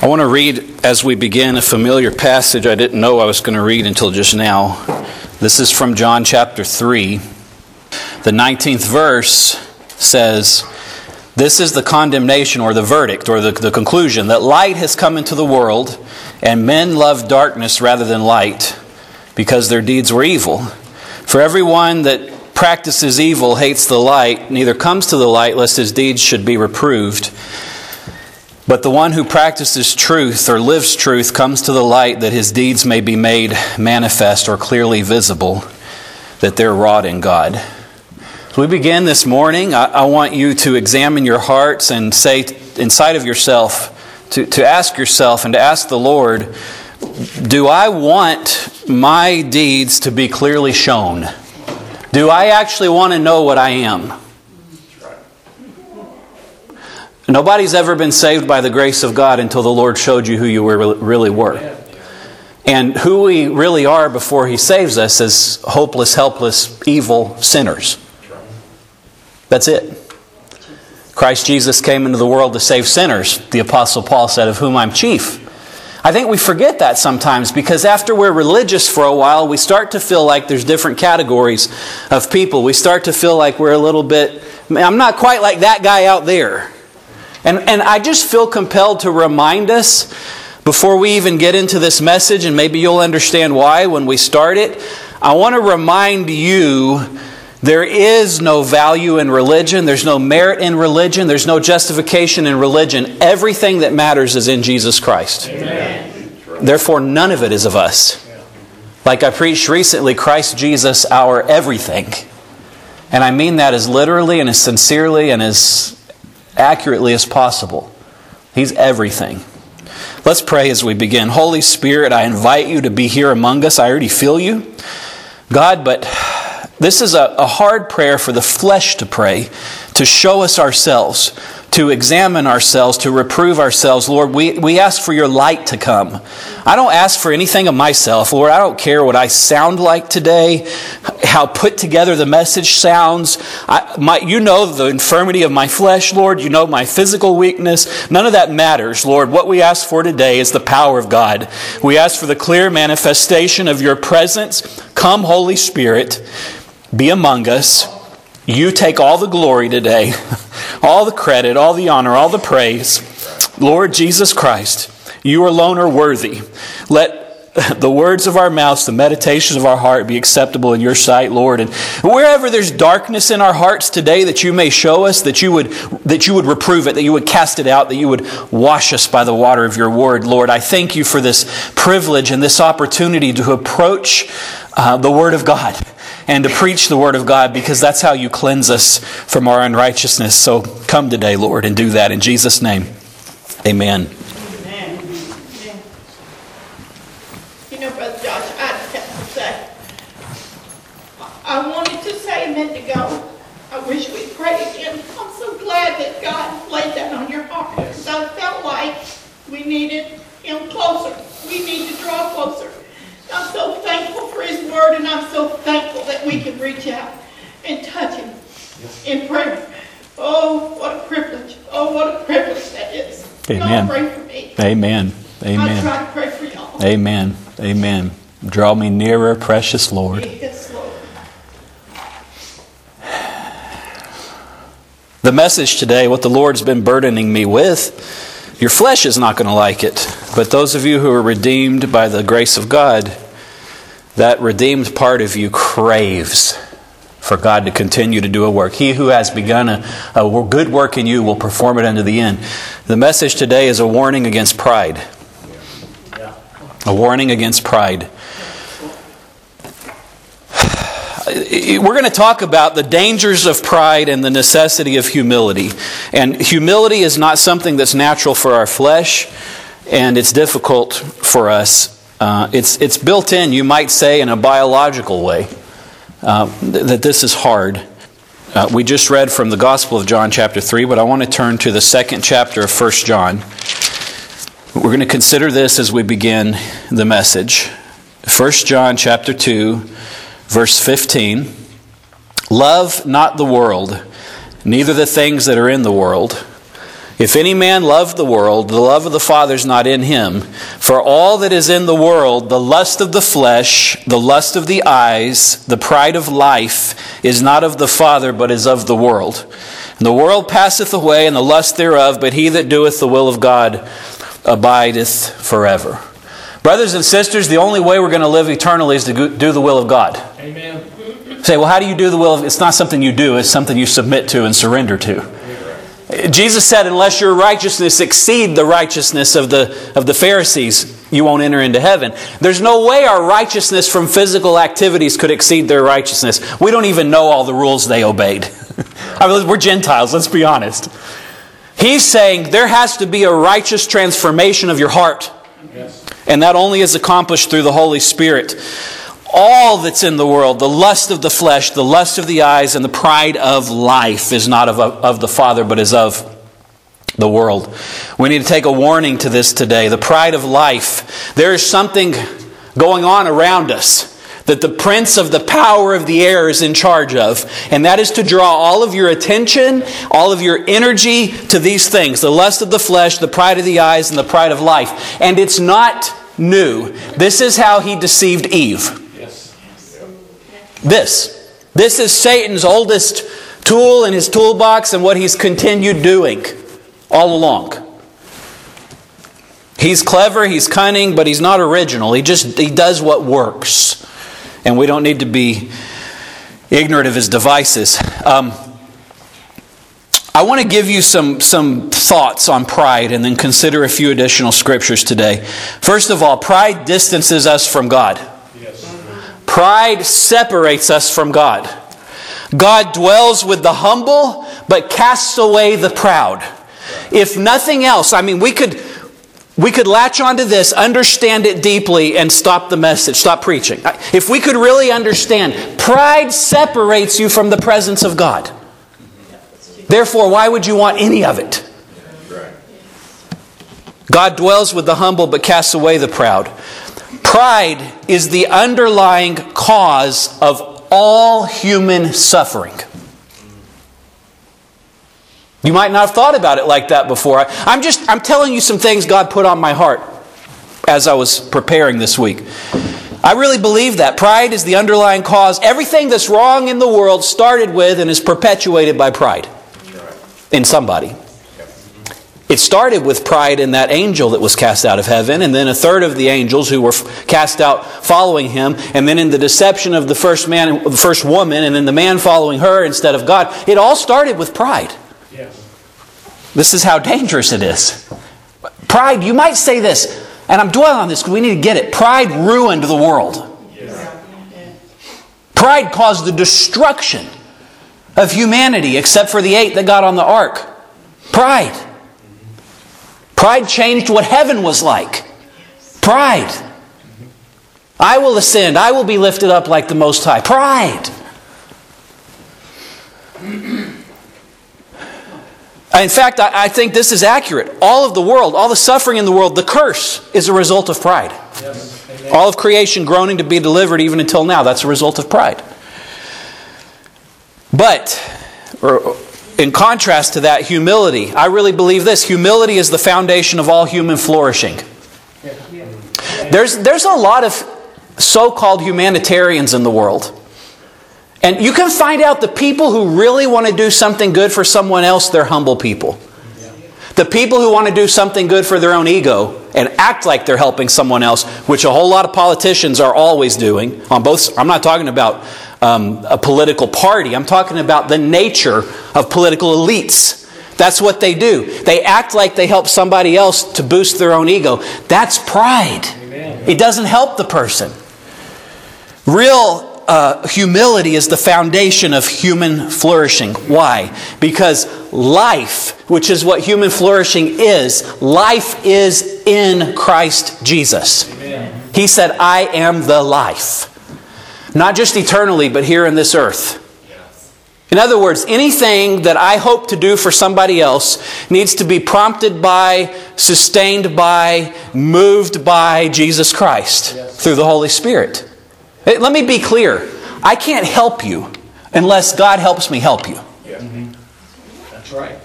I want to read as we begin a familiar passage I didn't know I was going to read until just now. This is from John chapter 3. The 19th verse says, This is the condemnation or the verdict or the, the conclusion that light has come into the world, and men love darkness rather than light because their deeds were evil. For everyone that practices evil hates the light, neither comes to the light lest his deeds should be reproved. But the one who practices truth or lives truth comes to the light that his deeds may be made manifest or clearly visible, that they're wrought in God. As we begin this morning, I, I want you to examine your hearts and say inside of yourself, to, to ask yourself and to ask the Lord, do I want my deeds to be clearly shown? Do I actually want to know what I am? Nobody's ever been saved by the grace of God until the Lord showed you who you really were. And who we really are before He saves us is hopeless, helpless, evil sinners. That's it. Christ Jesus came into the world to save sinners, the Apostle Paul said, of whom I'm chief. I think we forget that sometimes because after we're religious for a while, we start to feel like there's different categories of people. We start to feel like we're a little bit, I'm not quite like that guy out there. And, and I just feel compelled to remind us before we even get into this message, and maybe you'll understand why when we start it. I want to remind you there is no value in religion, there's no merit in religion, there's no justification in religion. Everything that matters is in Jesus Christ. Amen. Therefore, none of it is of us. Like I preached recently, Christ Jesus, our everything. And I mean that as literally and as sincerely and as accurately as possible. He's everything. Let's pray as we begin. Holy Spirit, I invite you to be here among us. I already feel you. God, but this is a, a hard prayer for the flesh to pray, to show us ourselves to examine ourselves, to reprove ourselves. Lord, we, we ask for your light to come. I don't ask for anything of myself. Lord, I don't care what I sound like today, how put together the message sounds. I, my, you know the infirmity of my flesh, Lord. You know my physical weakness. None of that matters, Lord. What we ask for today is the power of God. We ask for the clear manifestation of your presence. Come, Holy Spirit, be among us. You take all the glory today, all the credit, all the honor, all the praise. Lord Jesus Christ, you alone are worthy. Let the words of our mouths, the meditations of our heart be acceptable in your sight, Lord. And wherever there's darkness in our hearts today that you may show us, that you would that you would reprove it, that you would cast it out, that you would wash us by the water of your word, Lord. I thank you for this privilege and this opportunity to approach uh, the word of God and to preach the Word of God because that's how you cleanse us from our unrighteousness. So come today, Lord, and do that in Jesus' name. Amen. You know, Brother Josh, I I wanted to say I wish we prayed again. I'm so glad that God laid that on your heart I felt like we needed Him closer. We need to draw closer. I'm so thankful for His Word, and I'm so thankful that we can reach out and touch Him in prayer. Oh, what a privilege. Oh, what a privilege that is. Amen. God, pray for me. Amen. Amen. I try to pray for y'all. Amen. Amen. Draw me nearer, precious Lord. Yes, Lord. The message today, what the Lord's been burdening me with, your flesh is not going to like it. But those of you who are redeemed by the grace of God, that redeemed part of you craves for God to continue to do a work. He who has begun a, a good work in you will perform it unto the end. The message today is a warning against pride. A warning against pride. we're going to talk about the dangers of pride and the necessity of humility. And humility is not something that's natural for our flesh, and it's difficult for us. Uh, it's, it's built in, you might say, in a biological way, uh, th- that this is hard. Uh, we just read from the Gospel of John, chapter 3, but I want to turn to the second chapter of 1 John. We're going to consider this as we begin the message. 1 John, chapter 2 Verse 15 Love not the world, neither the things that are in the world. If any man love the world, the love of the Father is not in him. For all that is in the world, the lust of the flesh, the lust of the eyes, the pride of life, is not of the Father, but is of the world. And the world passeth away, and the lust thereof, but he that doeth the will of God abideth forever. Brothers and sisters, the only way we're going to live eternally is to do the will of God. Amen. Say, well, how do you do the will of It's not something you do, it's something you submit to and surrender to. Jesus said, unless your righteousness exceed the righteousness of the, of the Pharisees, you won't enter into heaven. There's no way our righteousness from physical activities could exceed their righteousness. We don't even know all the rules they obeyed. I mean, we're Gentiles, let's be honest. He's saying there has to be a righteous transformation of your heart. Yes. And that only is accomplished through the Holy Spirit all that's in the world, the lust of the flesh, the lust of the eyes, and the pride of life is not of, of the Father, but is of the world. We need to take a warning to this today. The pride of life. There is something going on around us that the prince of the power of the air is in charge of, and that is to draw all of your attention, all of your energy to these things the lust of the flesh, the pride of the eyes, and the pride of life. And it's not new. This is how he deceived Eve. This. This is Satan's oldest tool in his toolbox and what he's continued doing all along. He's clever, he's cunning, but he's not original. He just he does what works. And we don't need to be ignorant of his devices. Um, I want to give you some, some thoughts on pride and then consider a few additional scriptures today. First of all, pride distances us from God. Pride separates us from God. God dwells with the humble, but casts away the proud. If nothing else, I mean, we could, we could latch onto this, understand it deeply, and stop the message, stop preaching. If we could really understand, pride separates you from the presence of God. Therefore, why would you want any of it? God dwells with the humble, but casts away the proud. Pride is the underlying cause of all human suffering. You might not have thought about it like that before. I'm just I'm telling you some things God put on my heart as I was preparing this week. I really believe that pride is the underlying cause. Everything that's wrong in the world started with and is perpetuated by pride in somebody. It started with pride in that angel that was cast out of heaven, and then a third of the angels who were cast out following him, and then in the deception of the first man, the first woman, and then the man following her instead of God. It all started with pride. Yes. This is how dangerous it is. Pride, you might say this, and I'm dwelling on this because we need to get it. Pride ruined the world. Yes. Pride caused the destruction of humanity, except for the eight that got on the ark. Pride. Pride changed what heaven was like. Pride. I will ascend. I will be lifted up like the Most High. Pride. In fact, I think this is accurate. All of the world, all the suffering in the world, the curse is a result of pride. Yes. All of creation groaning to be delivered even until now, that's a result of pride. But, in contrast to that, humility. I really believe this humility is the foundation of all human flourishing. There's, there's a lot of so called humanitarians in the world. And you can find out the people who really want to do something good for someone else, they're humble people. The people who want to do something good for their own ego and act like they're helping someone else, which a whole lot of politicians are always doing on both I'm not talking about um, a political party. I'm talking about the nature of political elites. That's what they do. They act like they help somebody else to boost their own ego. That's pride. Amen. It doesn't help the person. Real uh, humility is the foundation of human flourishing. Why? Because life, which is what human flourishing is, life is in Christ Jesus. Amen. He said, I am the life. Not just eternally, but here in this earth. In other words, anything that I hope to do for somebody else needs to be prompted by, sustained by, moved by Jesus Christ yes. through the Holy Spirit. Let me be clear. I can't help you unless God helps me help you. Yeah. Mm-hmm. That's right.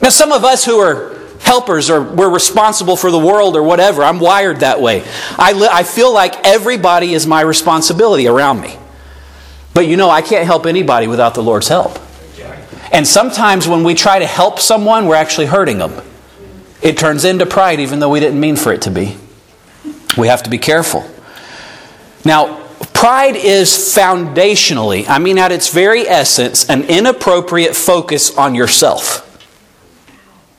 Now, some of us who are helpers or we're responsible for the world or whatever, I'm wired that way. I, li- I feel like everybody is my responsibility around me. But you know, I can't help anybody without the Lord's help. And sometimes when we try to help someone, we're actually hurting them. It turns into pride even though we didn't mean for it to be. We have to be careful. Now, pride is foundationally, I mean, at its very essence, an inappropriate focus on yourself.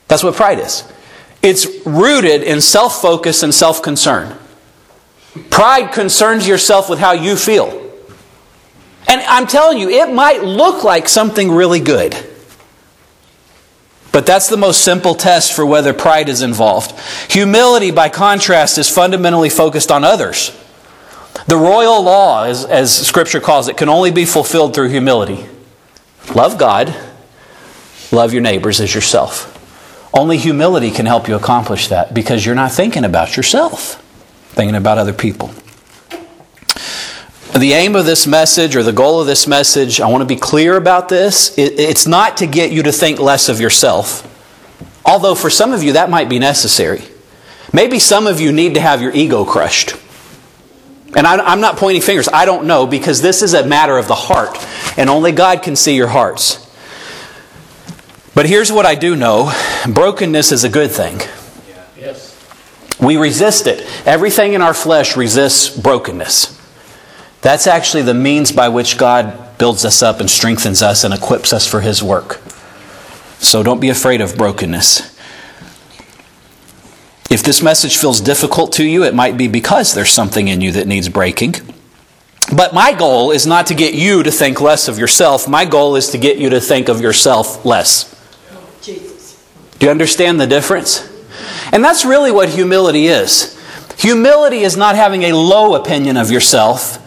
That's what pride is. It's rooted in self focus and self concern. Pride concerns yourself with how you feel. And I'm telling you, it might look like something really good. But that's the most simple test for whether pride is involved. Humility, by contrast, is fundamentally focused on others. The royal law, as, as Scripture calls it, can only be fulfilled through humility. Love God, love your neighbors as yourself. Only humility can help you accomplish that because you're not thinking about yourself, thinking about other people. The aim of this message or the goal of this message, I want to be clear about this. It's not to get you to think less of yourself, although for some of you that might be necessary. Maybe some of you need to have your ego crushed. And I'm not pointing fingers, I don't know, because this is a matter of the heart, and only God can see your hearts. But here's what I do know brokenness is a good thing. Yes. We resist it. Everything in our flesh resists brokenness. That's actually the means by which God builds us up and strengthens us and equips us for His work. So don't be afraid of brokenness. If this message feels difficult to you, it might be because there's something in you that needs breaking. But my goal is not to get you to think less of yourself. My goal is to get you to think of yourself less. Do you understand the difference? And that's really what humility is. Humility is not having a low opinion of yourself.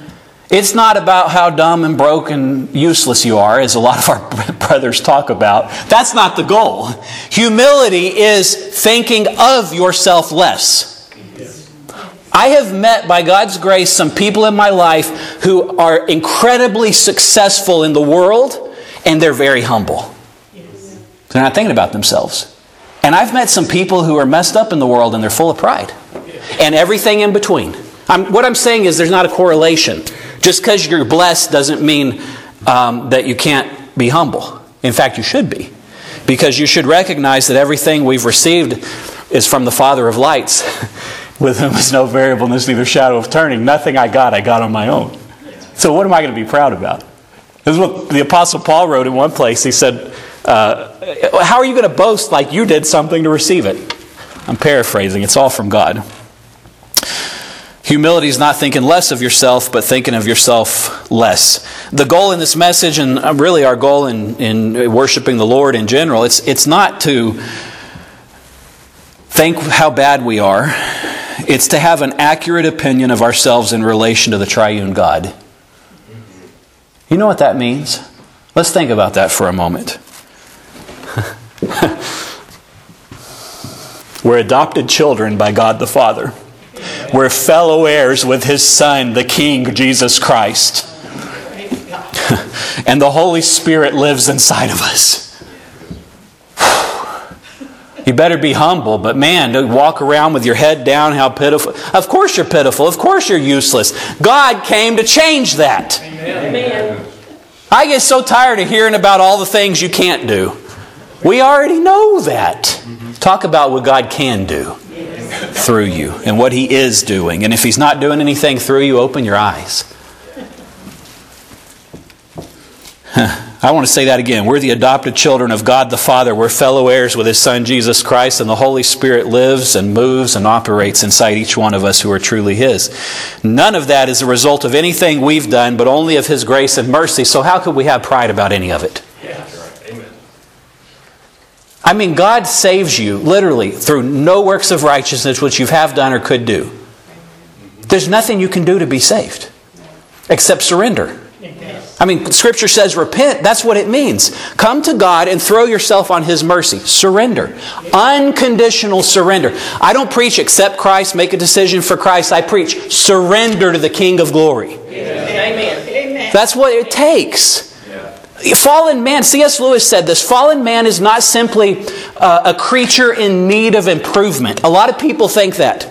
It's not about how dumb and broken, useless you are, as a lot of our brothers talk about. That's not the goal. Humility is thinking of yourself less. I have met, by God's grace, some people in my life who are incredibly successful in the world and they're very humble. They're not thinking about themselves. And I've met some people who are messed up in the world and they're full of pride and everything in between. I'm, what I'm saying is there's not a correlation. Just because you're blessed doesn't mean um, that you can't be humble. In fact, you should be. Because you should recognize that everything we've received is from the Father of lights, with whom is no variableness, neither shadow of turning. Nothing I got, I got on my own. So, what am I going to be proud about? This is what the Apostle Paul wrote in one place. He said, uh, How are you going to boast like you did something to receive it? I'm paraphrasing, it's all from God. Humility is not thinking less of yourself, but thinking of yourself less. The goal in this message, and really our goal in, in worshiping the Lord in general, it's, it's not to think how bad we are, it's to have an accurate opinion of ourselves in relation to the triune God. You know what that means? Let's think about that for a moment. We're adopted children by God the Father. We're fellow heirs with his Son, the King, Jesus Christ. and the Holy Spirit lives inside of us. You better be humble, but man, to walk around with your head down, how pitiful. Of course you're pitiful. Of course you're useless. God came to change that. Amen. I get so tired of hearing about all the things you can't do. We already know that. Talk about what God can do through you and what He is doing. And if He's not doing anything through you, open your eyes. I want to say that again. We're the adopted children of God the Father. We're fellow heirs with His Son Jesus Christ, and the Holy Spirit lives and moves and operates inside each one of us who are truly His. None of that is a result of anything we've done, but only of His grace and mercy. So, how could we have pride about any of it? I mean, God saves you literally through no works of righteousness which you have done or could do. There's nothing you can do to be saved except surrender. I mean, Scripture says repent. That's what it means. Come to God and throw yourself on His mercy. Surrender. Unconditional surrender. I don't preach accept Christ, make a decision for Christ. I preach surrender to the King of glory. Amen. That's what it takes. Fallen man, C.S. Lewis said this fallen man is not simply uh, a creature in need of improvement. A lot of people think that.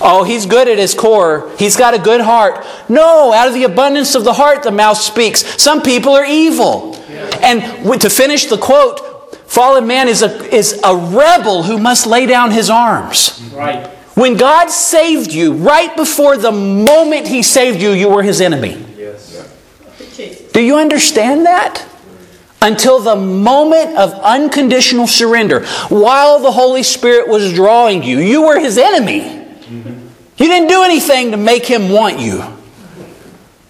Oh, he's good at his core. He's got a good heart. No, out of the abundance of the heart, the mouth speaks. Some people are evil. And to finish the quote, fallen man is a, is a rebel who must lay down his arms. Right. When God saved you, right before the moment He saved you, you were His enemy. Yes. Do you understand that? Until the moment of unconditional surrender, while the Holy Spirit was drawing you, you were His enemy. Mm-hmm. You didn't do anything to make Him want you.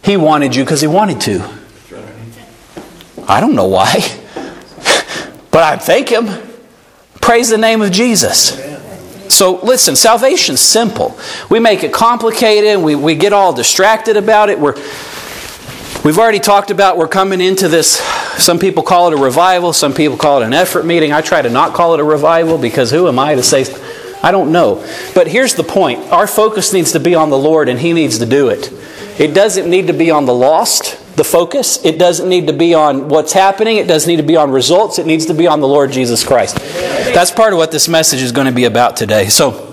He wanted you because He wanted to. I don't know why, but I thank Him. Praise the name of Jesus. So listen, salvation's simple. We make it complicated, we, we get all distracted about it. We're, we've already talked about we're coming into this, some people call it a revival, some people call it an effort meeting. I try to not call it a revival because who am I to say, I don't know. But here's the point our focus needs to be on the Lord and He needs to do it. It doesn't need to be on the lost, the focus. It doesn't need to be on what's happening. It doesn't need to be on results. It needs to be on the Lord Jesus Christ. That's part of what this message is going to be about today. So,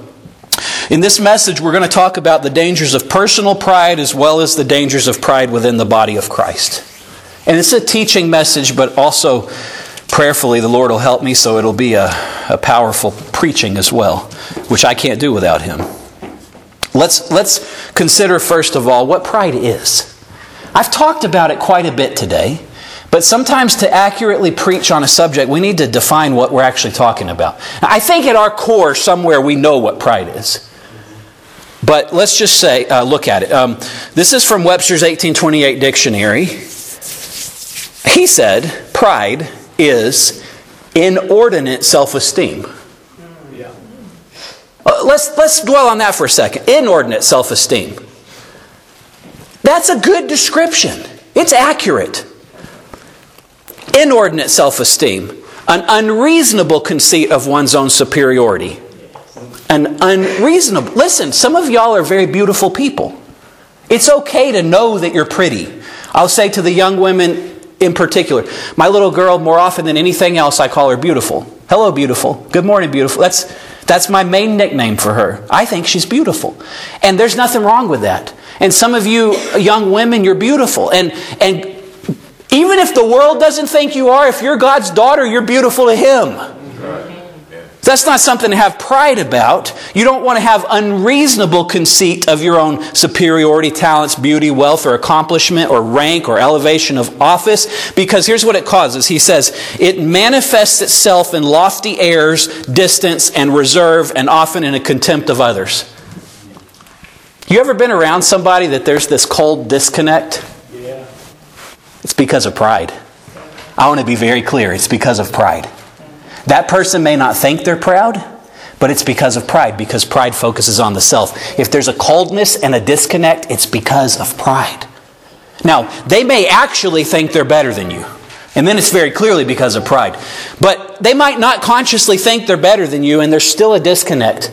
in this message, we're going to talk about the dangers of personal pride as well as the dangers of pride within the body of Christ. And it's a teaching message, but also prayerfully, the Lord will help me so it'll be a, a powerful preaching as well, which I can't do without Him. Let's, let's consider, first of all, what pride is. I've talked about it quite a bit today, but sometimes to accurately preach on a subject, we need to define what we're actually talking about. I think at our core, somewhere, we know what pride is. But let's just say, uh, look at it. Um, this is from Webster's 1828 dictionary. He said, pride is inordinate self esteem. Yeah. Uh, let's, let's dwell on that for a second. Inordinate self esteem. That's a good description, it's accurate. Inordinate self esteem, an unreasonable conceit of one's own superiority. An unreasonable. Listen, some of y'all are very beautiful people. It's okay to know that you're pretty. I'll say to the young women in particular, my little girl, more often than anything else, I call her beautiful. Hello, beautiful. Good morning, beautiful. That's, that's my main nickname for her. I think she's beautiful. And there's nothing wrong with that. And some of you young women, you're beautiful. And, and even if the world doesn't think you are, if you're God's daughter, you're beautiful to Him. That's not something to have pride about. You don't want to have unreasonable conceit of your own superiority, talents, beauty, wealth, or accomplishment, or rank, or elevation of office, because here's what it causes. He says, it manifests itself in lofty airs, distance, and reserve, and often in a contempt of others. You ever been around somebody that there's this cold disconnect? It's because of pride. I want to be very clear. It's because of pride. That person may not think they're proud, but it's because of pride, because pride focuses on the self. If there's a coldness and a disconnect, it's because of pride. Now, they may actually think they're better than you. And then it's very clearly because of pride. But they might not consciously think they're better than you, and there's still a disconnect.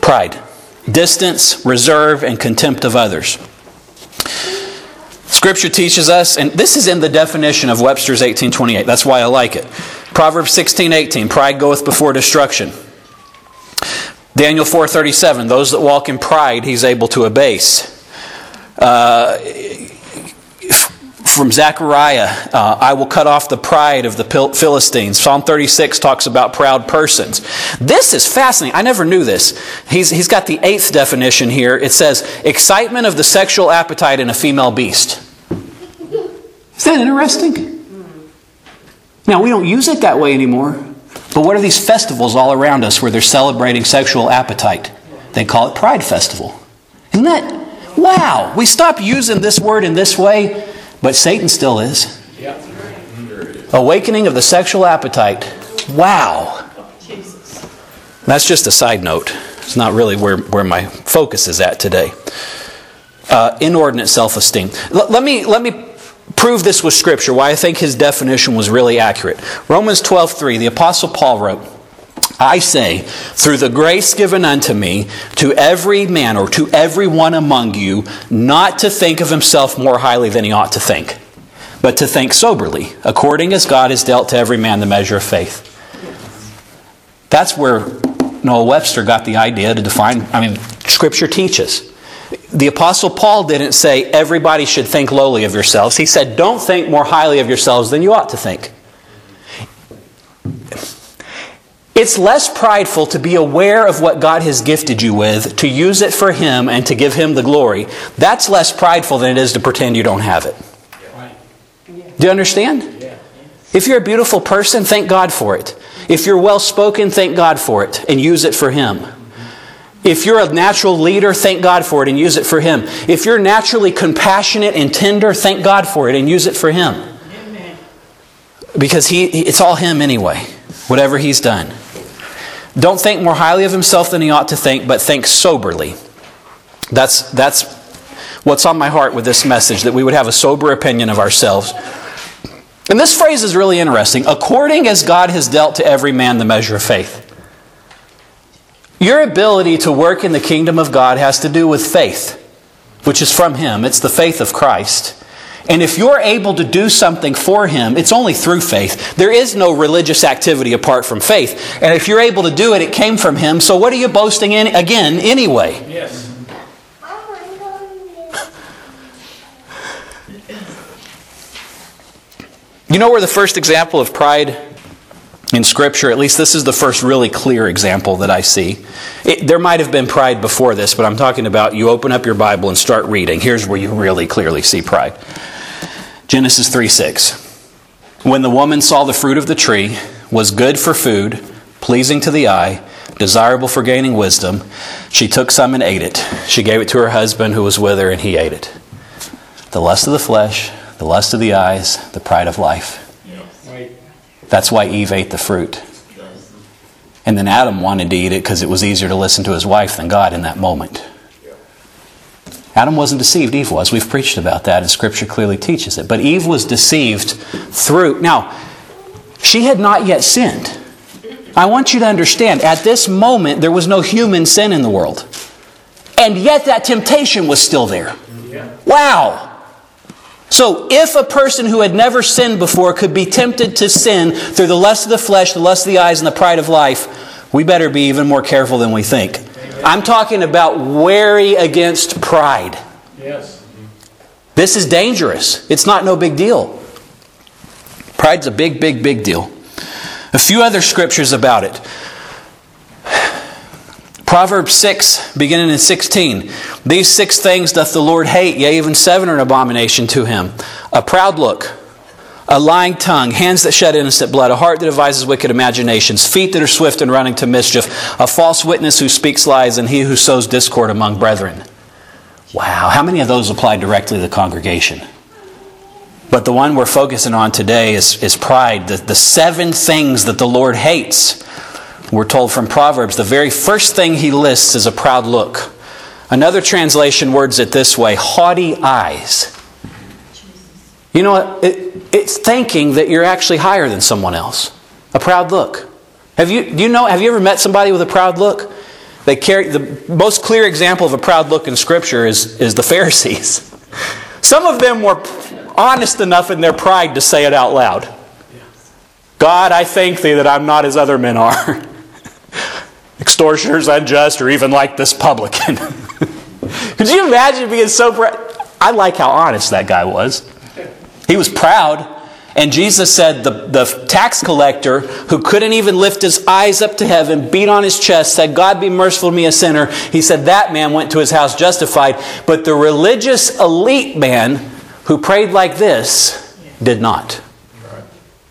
Pride. Distance, reserve, and contempt of others. Scripture teaches us, and this is in the definition of Webster's 1828. That's why I like it. Proverbs 16, 18. Pride goeth before destruction. Daniel 4.37. Those that walk in pride, he's able to abase. Uh, from Zechariah, uh, I will cut off the pride of the Philistines. Psalm 36 talks about proud persons. This is fascinating. I never knew this. He's, he's got the eighth definition here. It says, excitement of the sexual appetite in a female beast. Is that interesting? Now, we don't use it that way anymore. But what are these festivals all around us where they're celebrating sexual appetite? They call it Pride Festival. Isn't that? Wow! We stop using this word in this way but Satan still is. Awakening of the sexual appetite. Wow. That's just a side note. It's not really where, where my focus is at today. Uh, inordinate self esteem. L- let, me, let me prove this with Scripture, why I think his definition was really accurate. Romans 12 3, the Apostle Paul wrote, I say, through the grace given unto me, to every man or to every one among you, not to think of himself more highly than he ought to think, but to think soberly, according as God has dealt to every man the measure of faith. That's where Noah Webster got the idea to define, I mean, Scripture teaches. The Apostle Paul didn't say everybody should think lowly of yourselves. He said, don't think more highly of yourselves than you ought to think. It's less prideful to be aware of what God has gifted you with, to use it for Him, and to give Him the glory. That's less prideful than it is to pretend you don't have it. Do you understand? If you're a beautiful person, thank God for it. If you're well spoken, thank God for it and use it for Him. If you're a natural leader, thank God for it and use it for Him. If you're naturally compassionate and tender, thank God for it and use it for Him. Because he, it's all Him anyway, whatever He's done. Don't think more highly of himself than he ought to think, but think soberly. That's, that's what's on my heart with this message, that we would have a sober opinion of ourselves. And this phrase is really interesting. According as God has dealt to every man the measure of faith. Your ability to work in the kingdom of God has to do with faith, which is from Him. It's the faith of Christ. And if you're able to do something for Him, it's only through faith. There is no religious activity apart from faith. And if you're able to do it, it came from Him. So what are you boasting in again anyway? Yes. you know where the first example of pride in Scripture, at least this is the first really clear example that I see. It, there might have been pride before this, but I'm talking about you open up your Bible and start reading. Here's where you really clearly see pride. Genesis 3 6. When the woman saw the fruit of the tree was good for food, pleasing to the eye, desirable for gaining wisdom, she took some and ate it. She gave it to her husband who was with her, and he ate it. The lust of the flesh, the lust of the eyes, the pride of life. That's why Eve ate the fruit. And then Adam wanted to eat it because it was easier to listen to his wife than God in that moment. Adam wasn't deceived, Eve was. We've preached about that, and Scripture clearly teaches it. But Eve was deceived through. Now, she had not yet sinned. I want you to understand, at this moment, there was no human sin in the world. And yet that temptation was still there. Wow. So, if a person who had never sinned before could be tempted to sin through the lust of the flesh, the lust of the eyes, and the pride of life, we better be even more careful than we think. I'm talking about wary against pride. Yes. This is dangerous. It's not no big deal. Pride's a big, big, big deal. A few other scriptures about it. Proverbs 6, beginning in 16. These six things doth the Lord hate, yea, even seven are an abomination to him. A proud look, a lying tongue, hands that shed innocent blood, a heart that devises wicked imaginations, feet that are swift in running to mischief, a false witness who speaks lies, and he who sows discord among brethren. Wow, how many of those apply directly to the congregation? But the one we're focusing on today is, is pride. The, the seven things that the Lord hates. We're told from Proverbs, the very first thing he lists is a proud look. Another translation words it this way haughty eyes. You know? It, it's thinking that you're actually higher than someone else. A proud look. Have you, do you know, have you ever met somebody with a proud look? They carry, the most clear example of a proud look in Scripture is, is the Pharisees. Some of them were honest enough in their pride to say it out loud. God, I thank thee that I'm not as other men are. Extortioners, unjust, or even like this publican. Could you imagine being so proud? I like how honest that guy was. He was proud. And Jesus said the, the tax collector who couldn't even lift his eyes up to heaven, beat on his chest, said, God be merciful to me, a sinner. He said that man went to his house justified. But the religious elite man who prayed like this did not.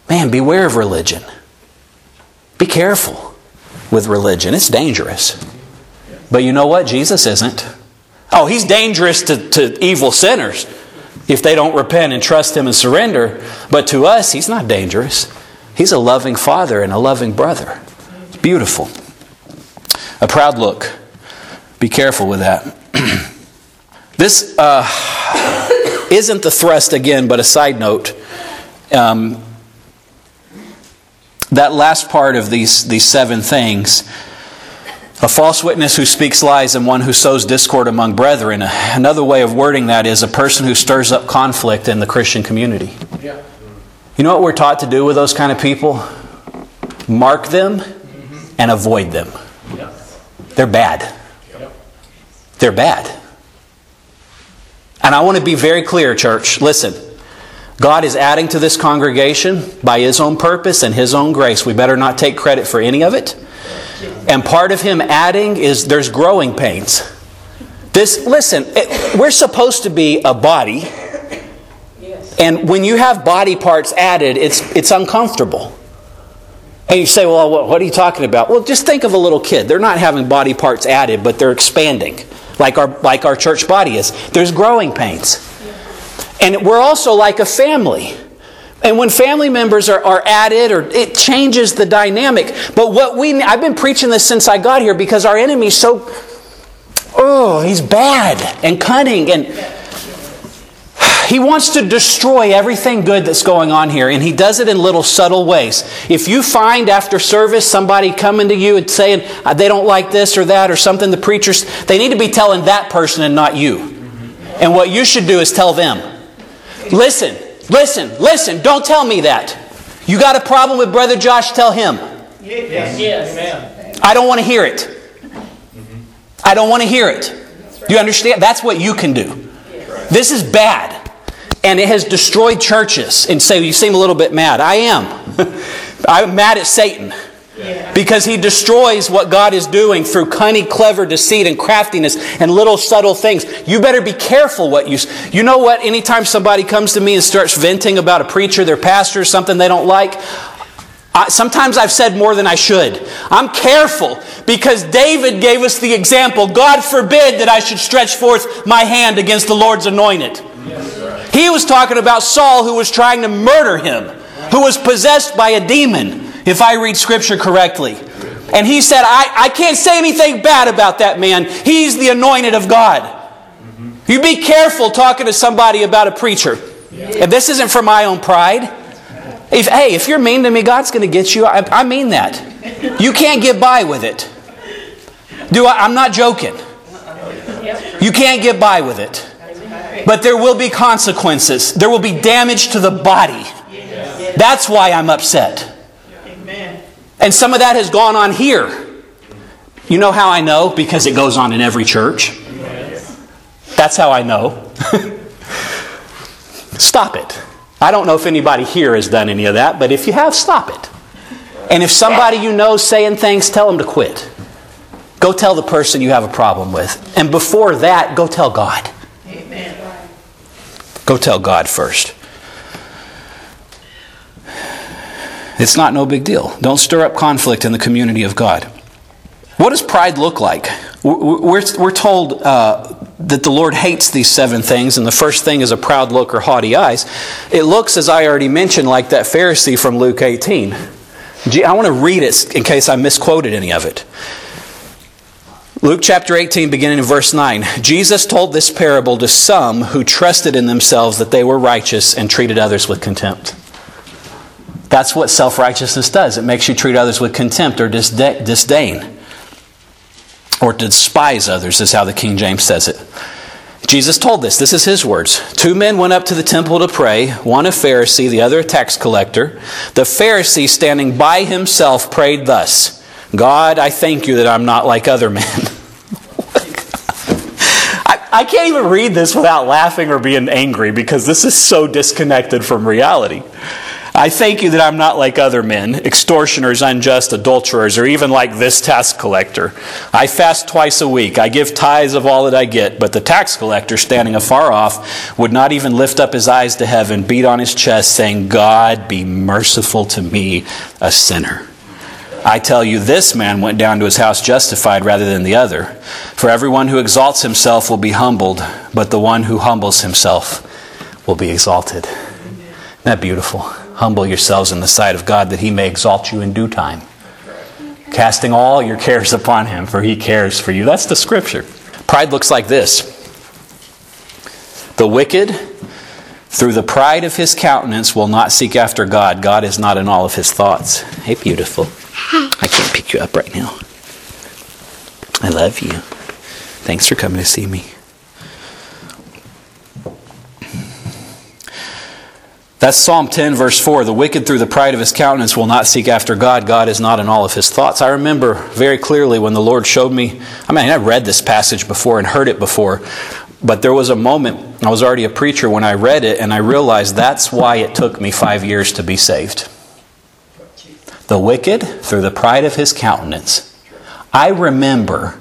Man, beware of religion. Be careful with religion. It's dangerous. But you know what? Jesus isn't. Oh, he's dangerous to, to evil sinners if they don't repent and trust Him and surrender. But to us, He's not dangerous. He's a loving father and a loving brother. It's beautiful. A proud look. Be careful with that. this uh, isn't the thrust again, but a side note. Um, that last part of these, these seven things a false witness who speaks lies and one who sows discord among brethren. Another way of wording that is a person who stirs up conflict in the Christian community. Yeah. You know what we're taught to do with those kind of people? Mark them and avoid them. They're bad. They're bad. And I want to be very clear, church. Listen, God is adding to this congregation by His own purpose and His own grace. We better not take credit for any of it. And part of Him adding is there's growing pains. This, listen, it, we're supposed to be a body. And when you have body parts added, it's, it's uncomfortable. And you say, well, what are you talking about? Well, just think of a little kid. They're not having body parts added, but they're expanding, like our, like our church body is. There's growing pains. And we're also like a family. And when family members are, are added, or it changes the dynamic. But what we, I've been preaching this since I got here because our enemy's so, oh, he's bad and cunning and he wants to destroy everything good that's going on here, and he does it in little subtle ways. If you find after service somebody coming to you and saying uh, they don't like this or that or something, the preachers, they need to be telling that person and not you. And what you should do is tell them, listen, listen, listen, don't tell me that. You got a problem with Brother Josh, tell him. Yes. yes. I don't want to hear it. I don't want to hear it. Do you understand? That's what you can do. This is bad and it has destroyed churches. And so you seem a little bit mad. I am. I'm mad at Satan. Because he destroys what God is doing through cunning, clever deceit and craftiness and little subtle things. You better be careful what you. You know what? Anytime somebody comes to me and starts venting about a preacher, their pastor, something they don't like, I, sometimes I've said more than I should. I'm careful because David gave us the example God forbid that I should stretch forth my hand against the Lord's anointed. He was talking about Saul who was trying to murder him, who was possessed by a demon, if I read scripture correctly. And he said, I, I can't say anything bad about that man. He's the anointed of God. You be careful talking to somebody about a preacher. If this isn't for my own pride. If, hey, if you're mean to me, God's going to get you. I, I mean that. You can't get by with it. Do I, I'm not joking. You can't get by with it. But there will be consequences. There will be damage to the body. That's why I'm upset. And some of that has gone on here. You know how I know? Because it goes on in every church. That's how I know. stop it. I don't know if anybody here has done any of that, but if you have, stop it. And if somebody you know saying things, tell them to quit. Go tell the person you have a problem with. And before that, go tell God. Amen. Go tell God first. It's not no big deal. Don't stir up conflict in the community of God. What does pride look like? We're, we're told uh, that the Lord hates these seven things, and the first thing is a proud look or haughty eyes. It looks, as I already mentioned, like that Pharisee from Luke 18. I want to read it in case I misquoted any of it. Luke chapter 18, beginning in verse 9. Jesus told this parable to some who trusted in themselves that they were righteous and treated others with contempt. That's what self righteousness does. It makes you treat others with contempt or disdain. Or despise others, is how the King James says it. Jesus told this. This is his words. Two men went up to the temple to pray, one a Pharisee, the other a tax collector. The Pharisee, standing by himself, prayed thus God, I thank you that I'm not like other men. I can't even read this without laughing or being angry because this is so disconnected from reality. I thank you that I'm not like other men, extortioners, unjust, adulterers, or even like this tax collector. I fast twice a week. I give tithes of all that I get. But the tax collector, standing afar off, would not even lift up his eyes to heaven, beat on his chest, saying, God, be merciful to me, a sinner. I tell you, this man went down to his house justified rather than the other. For everyone who exalts himself will be humbled, but the one who humbles himself will be exalted. Isn't that beautiful? Humble yourselves in the sight of God that he may exalt you in due time. Casting all your cares upon him, for he cares for you. That's the scripture. Pride looks like this The wicked, through the pride of his countenance, will not seek after God. God is not in all of his thoughts. Hey, beautiful. I can't pick you up right now. I love you. Thanks for coming to see me. That's Psalm 10, verse 4. The wicked, through the pride of his countenance, will not seek after God. God is not in all of his thoughts. I remember very clearly when the Lord showed me. I mean, I read this passage before and heard it before, but there was a moment, I was already a preacher when I read it, and I realized that's why it took me five years to be saved. The wicked, through the pride of his countenance. I remember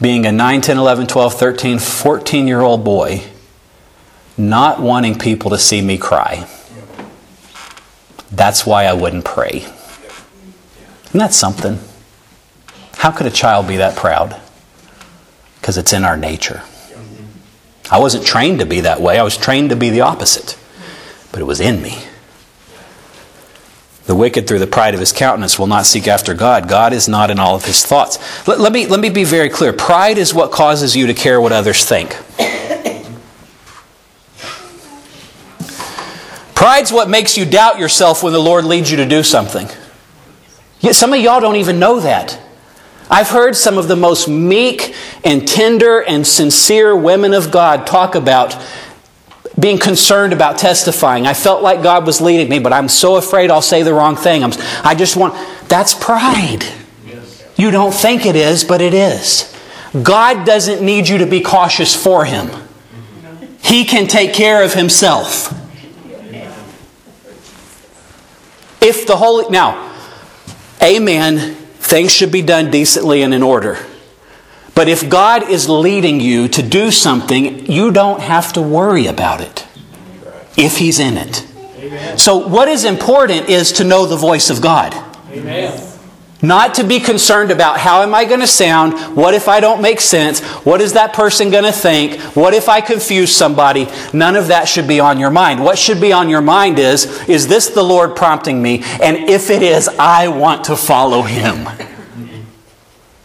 being a 9, 10, 11, 12, 13, 14 year old boy, not wanting people to see me cry. That's why I wouldn't pray. Isn't that something? How could a child be that proud? Because it's in our nature. I wasn't trained to be that way, I was trained to be the opposite. But it was in me. The wicked, through the pride of his countenance, will not seek after God. God is not in all of his thoughts. Let, let, me, let me be very clear. Pride is what causes you to care what others think. Pride's what makes you doubt yourself when the Lord leads you to do something. Yet some of y'all don't even know that. I've heard some of the most meek and tender and sincere women of God talk about being concerned about testifying. I felt like God was leading me, but I'm so afraid I'll say the wrong thing. I'm, I just want, that's pride. You don't think it is, but it is. God doesn't need you to be cautious for Him, He can take care of Himself. If the Holy, now, amen, things should be done decently and in order. But if God is leading you to do something, you don't have to worry about it if He's in it. Amen. So, what is important is to know the voice of God. Amen. Not to be concerned about how am I going to sound? What if I don't make sense? What is that person going to think? What if I confuse somebody? None of that should be on your mind. What should be on your mind is is this the Lord prompting me? And if it is, I want to follow him.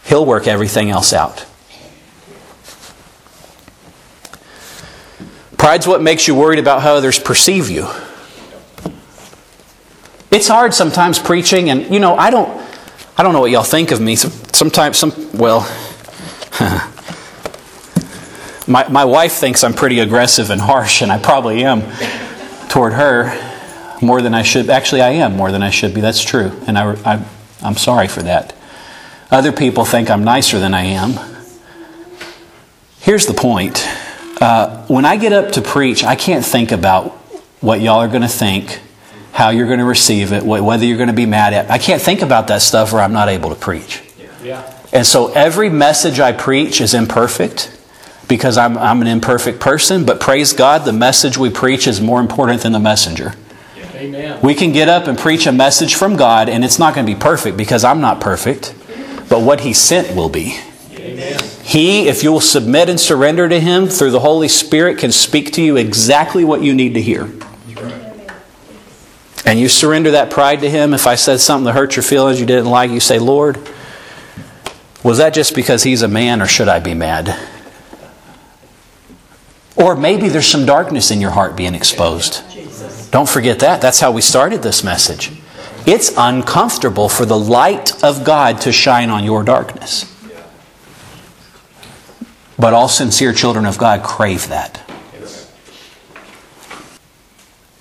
He'll work everything else out. Pride's what makes you worried about how others perceive you. It's hard sometimes preaching, and you know, I don't, I don't know what y'all think of me. Sometimes, some, well, my, my wife thinks I'm pretty aggressive and harsh, and I probably am toward her more than I should. Actually, I am more than I should be. That's true, and I, I, I'm sorry for that. Other people think I'm nicer than I am. Here's the point uh, when I get up to preach, I can't think about what y'all are going to think, how you're going to receive it, whether you're going to be mad at. I can't think about that stuff or I'm not able to preach. Yeah. And so every message I preach is imperfect because I'm, I'm an imperfect person, but praise God, the message we preach is more important than the messenger. Amen. We can get up and preach a message from God, and it's not going to be perfect because I'm not perfect but what He sent will be. Amen. He, if you will submit and surrender to Him through the Holy Spirit, can speak to you exactly what you need to hear. And you surrender that pride to Him. If I said something that hurt your feelings you didn't like, you say, Lord, was that just because He's a man or should I be mad? Or maybe there's some darkness in your heart being exposed. Don't forget that. That's how we started this message. It's uncomfortable for the light of God to shine on your darkness. But all sincere children of God crave that.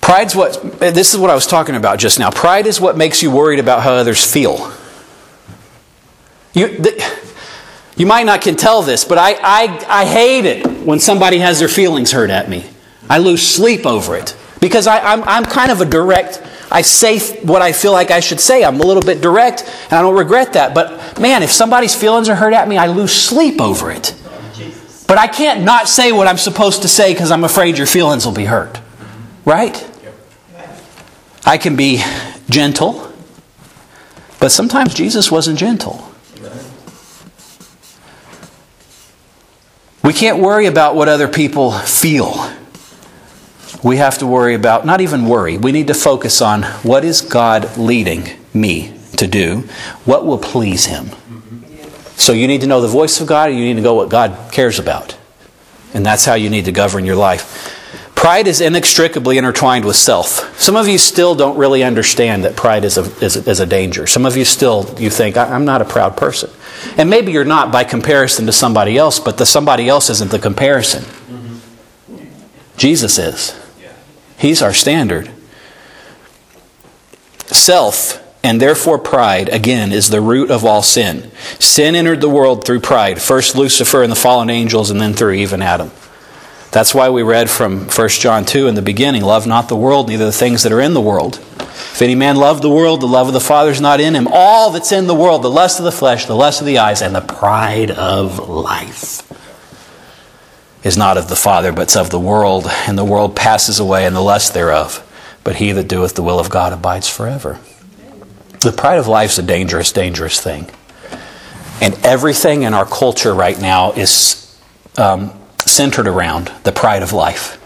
Pride's what, this is what I was talking about just now. Pride is what makes you worried about how others feel. You, the, you might not can tell this, but I, I, I hate it when somebody has their feelings hurt at me. I lose sleep over it because I, I'm, I'm kind of a direct I say what I feel like I should say. I'm a little bit direct, and I don't regret that. But man, if somebody's feelings are hurt at me, I lose sleep over it. But I can't not say what I'm supposed to say because I'm afraid your feelings will be hurt. Right? I can be gentle, but sometimes Jesus wasn't gentle. We can't worry about what other people feel we have to worry about, not even worry, we need to focus on what is God leading me to do? What will please Him? So you need to know the voice of God, and you need to know what God cares about. And that's how you need to govern your life. Pride is inextricably intertwined with self. Some of you still don't really understand that pride is a, is a, is a danger. Some of you still, you think, I'm not a proud person. And maybe you're not by comparison to somebody else, but the somebody else isn't the comparison. Jesus is. He's our standard. Self and therefore pride, again, is the root of all sin. Sin entered the world through pride, first Lucifer and the fallen angels, and then through even Adam. That's why we read from 1 John 2 in the beginning Love not the world, neither the things that are in the world. If any man love the world, the love of the Father is not in him. All that's in the world, the lust of the flesh, the lust of the eyes, and the pride of life, is not of the Father, but of the world. And the world passes away, and the lust thereof. But he that doeth the will of God abides forever. The pride of life is a dangerous, dangerous thing. And everything in our culture right now is um, centered around the pride of life.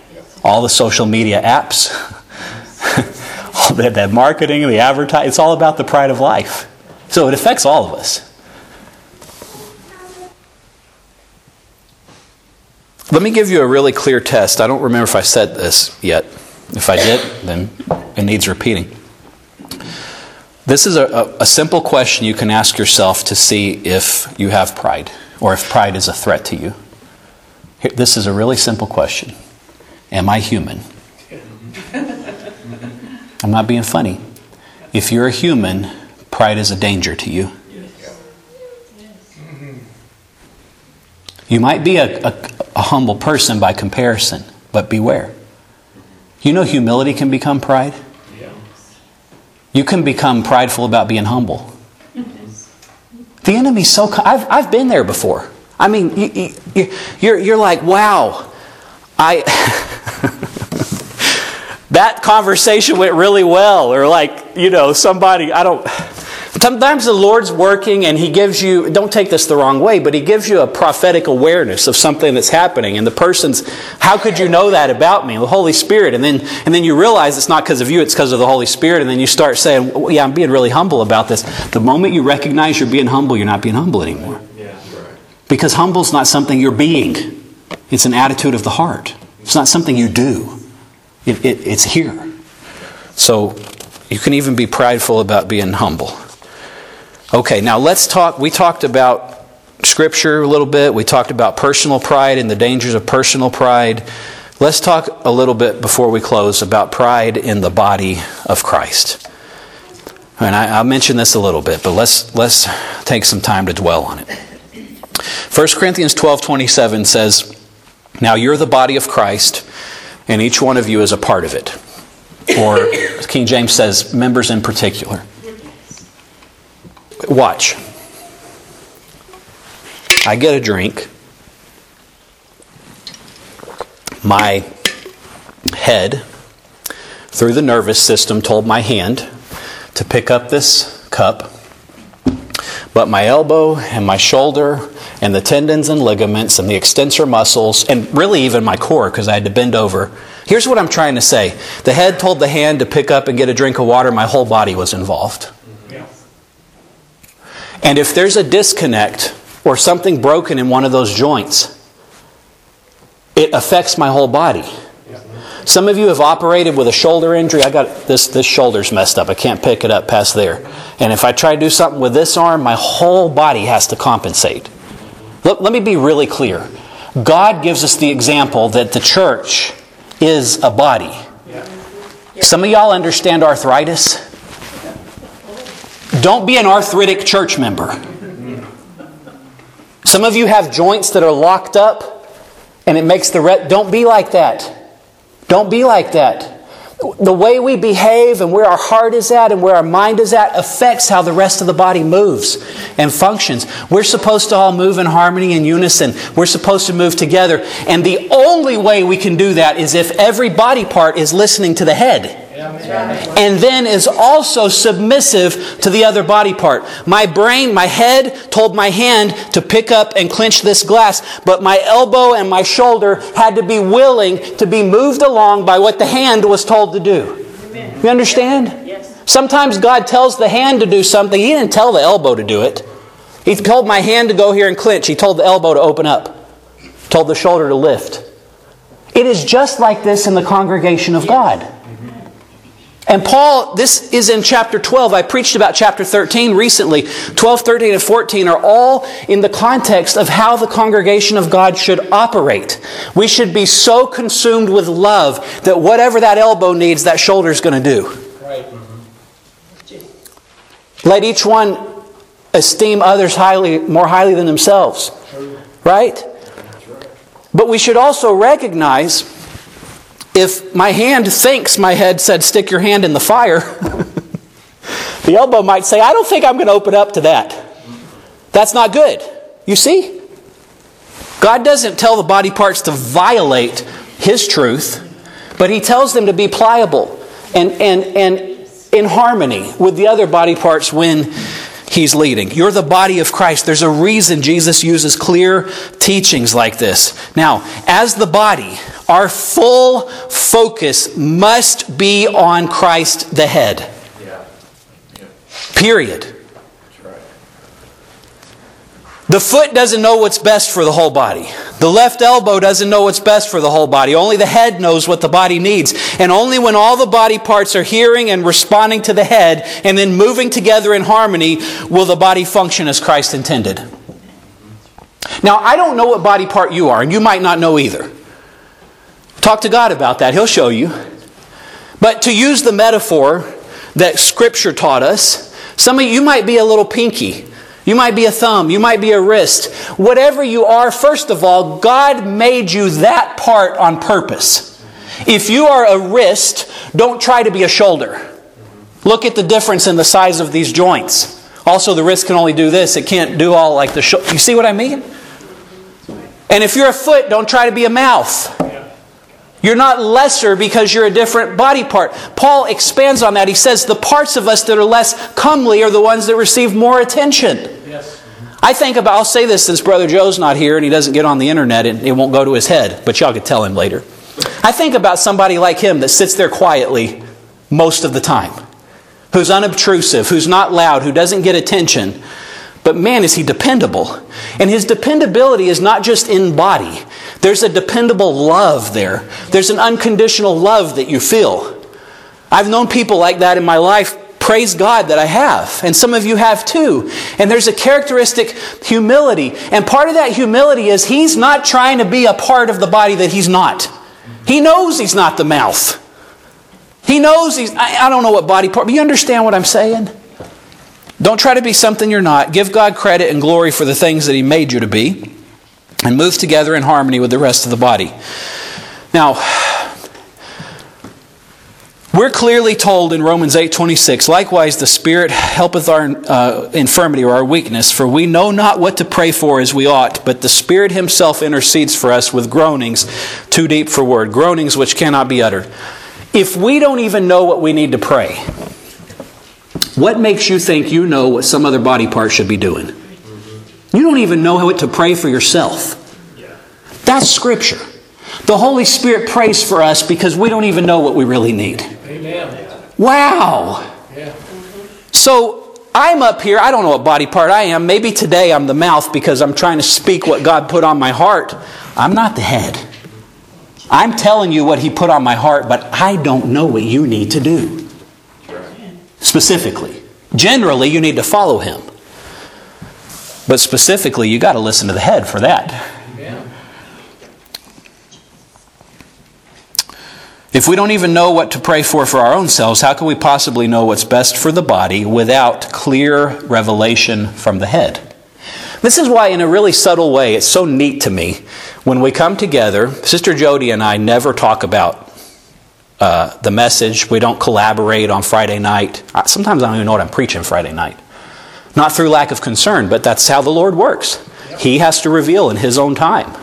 All the social media apps, all the, the marketing, the advertising, it's all about the pride of life. So it affects all of us. Let me give you a really clear test. I don't remember if I said this yet. If I did, then it needs repeating. This is a, a, simple question you can ask yourself to see if you have pride or if pride is a threat to you. Here, this is a really simple question Am I human? I'm not being funny. If you're a human, pride is a danger to you. You might be a, a, a humble person by comparison, but beware. You know, humility can become pride. You can become prideful about being humble. The enemy's so. I've, I've been there before. I mean, you, you, you're, you're like, wow, I. that conversation went really well. Or, like, you know, somebody, I don't. Sometimes the Lord's working and He gives you, don't take this the wrong way, but He gives you a prophetic awareness of something that's happening. And the person's, how could you know that about me? The Holy Spirit. And then, and then you realize it's not because of you, it's because of the Holy Spirit. And then you start saying, well, yeah, I'm being really humble about this. The moment you recognize you're being humble, you're not being humble anymore. Because humble is not something you're being, it's an attitude of the heart. It's not something you do, it, it, it's here. So you can even be prideful about being humble. Okay, now let's talk. We talked about Scripture a little bit. We talked about personal pride and the dangers of personal pride. Let's talk a little bit before we close about pride in the body of Christ. And I, will mention this a little bit, but let's, let's take some time to dwell on it. 1 Corinthians 12 27 says, Now you're the body of Christ, and each one of you is a part of it. Or King James says, members in particular. Watch. I get a drink. My head, through the nervous system, told my hand to pick up this cup. But my elbow and my shoulder and the tendons and ligaments and the extensor muscles, and really even my core, because I had to bend over. Here's what I'm trying to say the head told the hand to pick up and get a drink of water, my whole body was involved. And if there's a disconnect or something broken in one of those joints, it affects my whole body. Some of you have operated with a shoulder injury. I got this this shoulder's messed up. I can't pick it up past there. And if I try to do something with this arm, my whole body has to compensate. Let, let me be really clear. God gives us the example that the church is a body. Some of y'all understand arthritis. Don't be an arthritic church member. Some of you have joints that are locked up and it makes the re- don't be like that. Don't be like that. The way we behave and where our heart is at and where our mind is at affects how the rest of the body moves and functions. We're supposed to all move in harmony and unison. We're supposed to move together. And the only way we can do that is if every body part is listening to the head and then is also submissive to the other body part. My brain, my head told my hand to pick up and clench this glass, but my elbow and my shoulder had to be willing to be moved along by what the hand was told to do. You understand? Yes. Sometimes God tells the hand to do something. He didn't tell the elbow to do it. He told my hand to go here and clench. He told the elbow to open up. Told the shoulder to lift. It is just like this in the congregation of God. And Paul, this is in chapter 12. I preached about chapter 13 recently. 12, 13, and 14 are all in the context of how the congregation of God should operate. We should be so consumed with love that whatever that elbow needs, that shoulder is going to do. Right. Let each one esteem others highly, more highly than themselves. Right? But we should also recognize if my hand thinks my head said, stick your hand in the fire, the elbow might say, I don't think I'm going to open up to that. That's not good. You see? God doesn't tell the body parts to violate His truth, but He tells them to be pliable and, and, and in harmony with the other body parts when He's leading. You're the body of Christ. There's a reason Jesus uses clear teachings like this. Now, as the body, our full focus must be on Christ the head. Period. The foot doesn't know what's best for the whole body. The left elbow doesn't know what's best for the whole body. Only the head knows what the body needs. And only when all the body parts are hearing and responding to the head and then moving together in harmony will the body function as Christ intended. Now, I don't know what body part you are, and you might not know either. Talk to God about that, He'll show you. But to use the metaphor that Scripture taught us, some of you might be a little pinky. You might be a thumb, you might be a wrist. Whatever you are, first of all, God made you that part on purpose. If you are a wrist, don't try to be a shoulder. Look at the difference in the size of these joints. Also, the wrist can only do this, it can't do all like the shoulder. You see what I mean? And if you're a foot, don't try to be a mouth. You're not lesser because you're a different body part. Paul expands on that. He says the parts of us that are less comely are the ones that receive more attention. Yes. I think about, I'll say this since Brother Joe's not here and he doesn't get on the internet and it won't go to his head, but y'all could tell him later. I think about somebody like him that sits there quietly most of the time, who's unobtrusive, who's not loud, who doesn't get attention. But man, is he dependable. And his dependability is not just in body, there's a dependable love there. There's an unconditional love that you feel. I've known people like that in my life. Praise God that I have. And some of you have too. And there's a characteristic humility. And part of that humility is he's not trying to be a part of the body that he's not. He knows he's not the mouth. He knows he's, I, I don't know what body part, but you understand what I'm saying? Don't try to be something you're not. Give God credit and glory for the things that He made you to be and move together in harmony with the rest of the body. Now, we're clearly told in Romans 8:26, likewise the Spirit helpeth our uh, infirmity or our weakness, for we know not what to pray for as we ought, but the Spirit himself intercedes for us with groanings too deep for word, groanings which cannot be uttered. If we don't even know what we need to pray, what makes you think you know what some other body part should be doing? You don't even know how to pray for yourself. That's Scripture. The Holy Spirit prays for us because we don't even know what we really need. Amen. Wow. So I'm up here. I don't know what body part I am. Maybe today I'm the mouth because I'm trying to speak what God put on my heart. I'm not the head. I'm telling you what He put on my heart, but I don't know what you need to do specifically. Generally, you need to follow him. But specifically, you got to listen to the head for that. If we don't even know what to pray for for our own selves, how can we possibly know what's best for the body without clear revelation from the head? This is why, in a really subtle way, it's so neat to me when we come together. Sister Jody and I never talk about uh, the message. We don't collaborate on Friday night. Sometimes I don't even know what I'm preaching Friday night. Not through lack of concern, but that's how the Lord works. He has to reveal in His own time.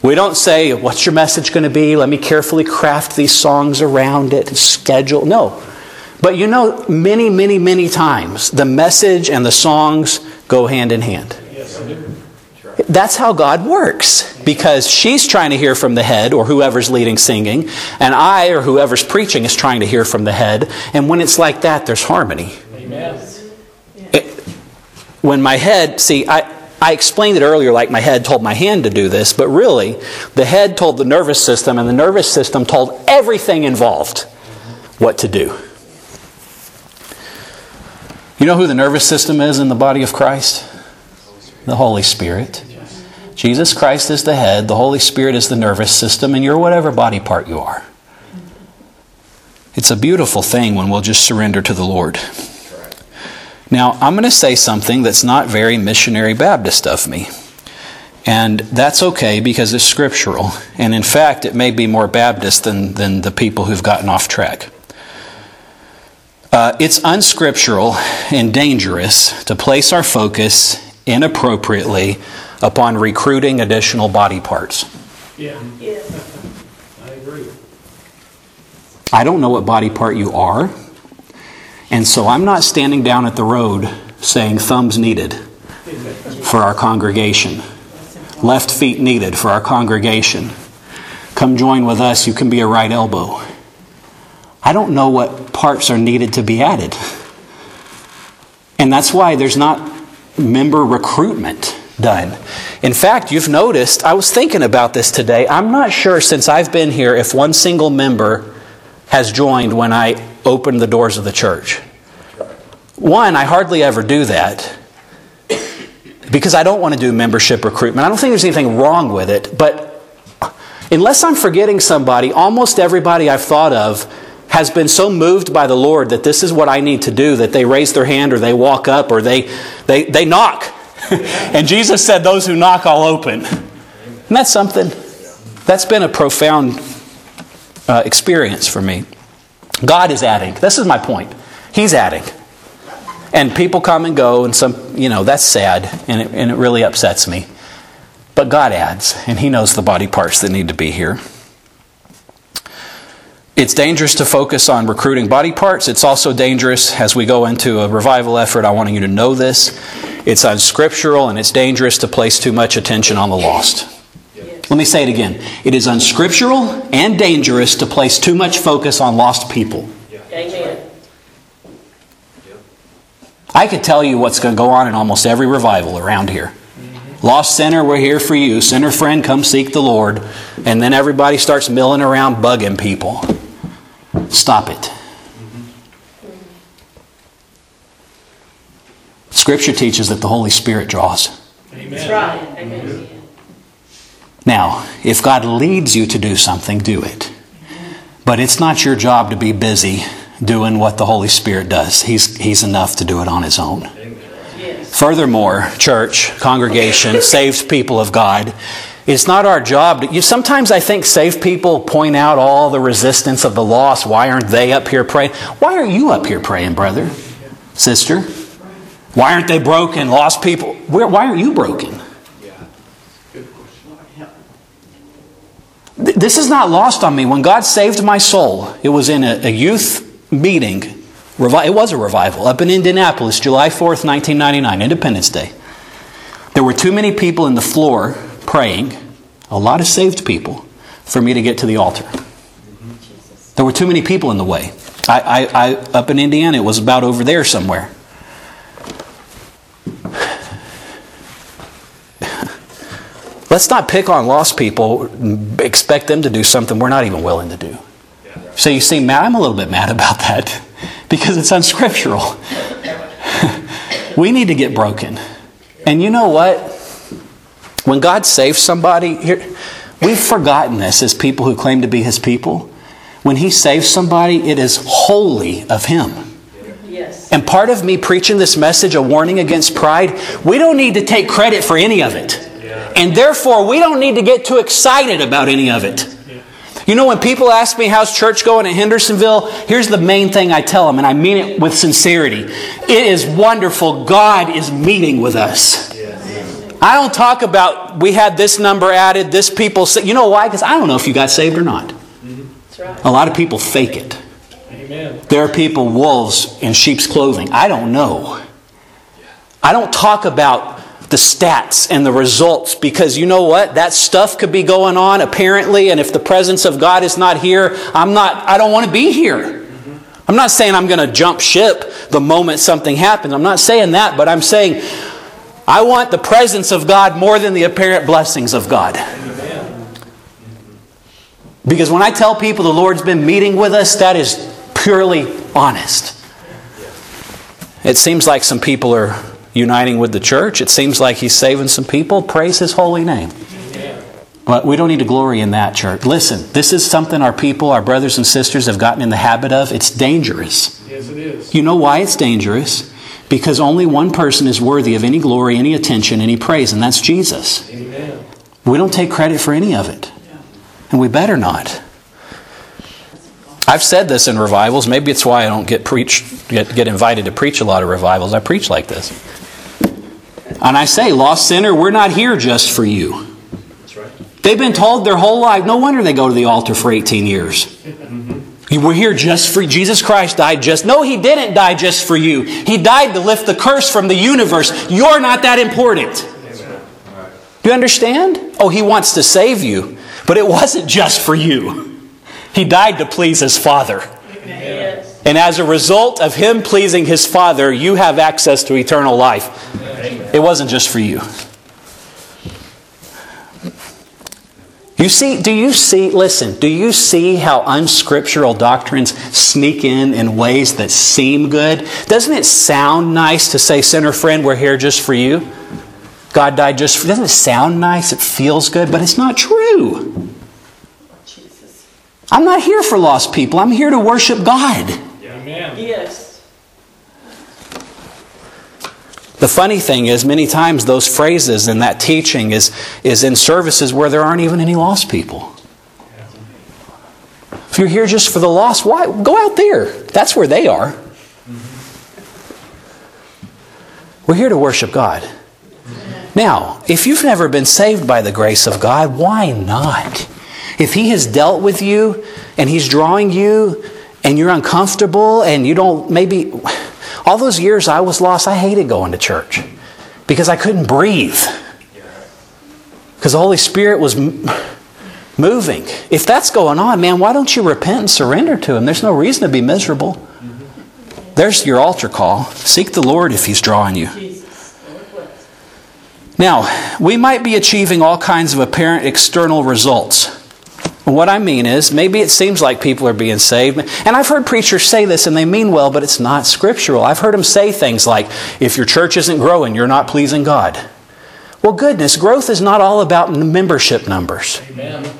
We don't say, What's your message going to be? Let me carefully craft these songs around it, schedule. No. But you know, many, many, many times the message and the songs go hand in hand. That's how God works. Because she's trying to hear from the head or whoever's leading singing, and I or whoever's preaching is trying to hear from the head. And when it's like that, there's harmony. Amen. It, when my head, see, I, I explained it earlier like my head told my hand to do this, but really, the head told the nervous system, and the nervous system told everything involved what to do. You know who the nervous system is in the body of Christ? The Holy Spirit. Jesus Christ is the head, the Holy Spirit is the nervous system, and you're whatever body part you are. It's a beautiful thing when we'll just surrender to the Lord. Now, I'm going to say something that's not very missionary Baptist of me. And that's okay because it's scriptural. And in fact, it may be more Baptist than, than the people who've gotten off track. Uh, it's unscriptural and dangerous to place our focus inappropriately upon recruiting additional body parts. Yeah, Yes. I agree. I don't know what body part you are, and so I'm not standing down at the road saying thumbs needed for our congregation, left feet needed for our congregation. Come join with us, you can be a right elbow. I don't know what parts are needed to be added. And that's why there's not member recruitment done. In fact, you've noticed, I was thinking about this today. I'm not sure since I've been here if one single member has joined when I opened the doors of the church. One, I hardly ever do that because I don't want to do membership recruitment. I don't think there's anything wrong with it, but unless I'm forgetting somebody, almost everybody I've thought of has been so moved by the Lord that this is what I need to do that they raise their hand or they walk up or they, they, they knock. and Jesus said, Those who knock, I'll open. And that's something. That's been a profound uh, experience for me. God is adding. This is my point. He's adding. And people come and go, and some, you know, that's sad, and it, and it really upsets me. But God adds, and He knows the body parts that need to be here. It's dangerous to focus on recruiting body parts. It's also dangerous as we go into a revival effort. I want you to know this. It's unscriptural and it's dangerous to place too much attention on the lost. Let me say it again. It is unscriptural and dangerous to place too much focus on lost people. Amen. I could tell you what's going to go on in almost every revival around here. Lost sinner, we're here for you. Sinner friend, come seek the Lord. And then everybody starts milling around bugging people. Stop it. Scripture teaches that the Holy Spirit draws. That's right. Amen. Now, if God leads you to do something, do it. But it's not your job to be busy doing what the Holy Spirit does. He's, he's enough to do it on his own. Yes. Furthermore, church, congregation, saved people of God, it's not our job. To, you, sometimes I think saved people point out all the resistance of the lost. Why aren't they up here praying? Why are you up here praying, brother, sister? Why aren't they broken? Lost people. Where, why aren't you broken? Th- This is not lost on me. When God saved my soul, it was in a, a youth meeting. Revi- It was a revival up in Indianapolis, July 4th, 1999, Independence Day. There were too many people in the floor praying, a lot of saved people, for me to get to the altar. There were too many people in the way. I, I, I, up in Indiana, it was about over there somewhere. Let's not pick on lost people, expect them to do something we're not even willing to do. So you see, mad. I'm a little bit mad about that because it's unscriptural. we need to get broken. And you know what? When God saves somebody, here, we've forgotten this as people who claim to be His people. When He saves somebody, it is wholly of Him. Yes. And part of me preaching this message, a warning against pride, we don't need to take credit for any of it. And therefore, we don't need to get too excited about any of it. You know, when people ask me, how's church going at Hendersonville? Here's the main thing I tell them, and I mean it with sincerity. It is wonderful. God is meeting with us. I don't talk about we had this number added, this people. Sa-. You know why? Because I don't know if you got saved or not. That's right. A lot of people fake it. Amen. There are people wolves in sheep's clothing. I don't know. I don't talk about the stats and the results because you know what? That stuff could be going on apparently, and if the presence of God is not here, I'm not, I don't want to be here. I'm not saying I'm going to jump ship the moment something happens. I'm not saying that, but I'm saying I want the presence of God more than the apparent blessings of God. Because when I tell people the Lord's been meeting with us, that is purely honest. It seems like some people are uniting with the church. It seems like He's saving some people. Praise His holy name. But we don't need to glory in that, church. Listen, this is something our people, our brothers and sisters, have gotten in the habit of. It's dangerous. Yes, it is. You know why it's dangerous? Because only one person is worthy of any glory, any attention, any praise, and that's Jesus. Amen. We don't take credit for any of it. And we better not. I've said this in revivals. Maybe it's why I don't get preach get, get invited to preach a lot of revivals. I preach like this. And I say, lost sinner, we're not here just for you. That's right. They've been told their whole life. No wonder they go to the altar for 18 years. Mm-hmm. Were here just for Jesus Christ died just. No, he didn't die just for you. He died to lift the curse from the universe. You're not that important. Do you understand? Oh, he wants to save you, but it wasn't just for you. He died to please his Father. And as a result of him pleasing his Father, you have access to eternal life. It wasn't just for you. You see, do you see, listen, do you see how unscriptural doctrines sneak in in ways that seem good? Doesn't it sound nice to say, sinner friend, we're here just for you? God died just for Doesn't it sound nice? It feels good, but it's not true. Jesus. I'm not here for lost people. I'm here to worship God. Amen. Yes. The funny thing is, many times those phrases and that teaching is, is in services where there aren't even any lost people. If you're here just for the lost, why? Go out there. That's where they are. We're here to worship God. Now, if you've never been saved by the grace of God, why not? If He has dealt with you and He's drawing you and you're uncomfortable and you don't maybe. All those years I was lost, I hated going to church because I couldn't breathe. Because the Holy Spirit was moving. If that's going on, man, why don't you repent and surrender to Him? There's no reason to be miserable. There's your altar call. Seek the Lord if He's drawing you. Now, we might be achieving all kinds of apparent external results. What I mean is, maybe it seems like people are being saved. And I've heard preachers say this and they mean well, but it's not scriptural. I've heard them say things like, if your church isn't growing, you're not pleasing God. Well, goodness, growth is not all about membership numbers. Amen.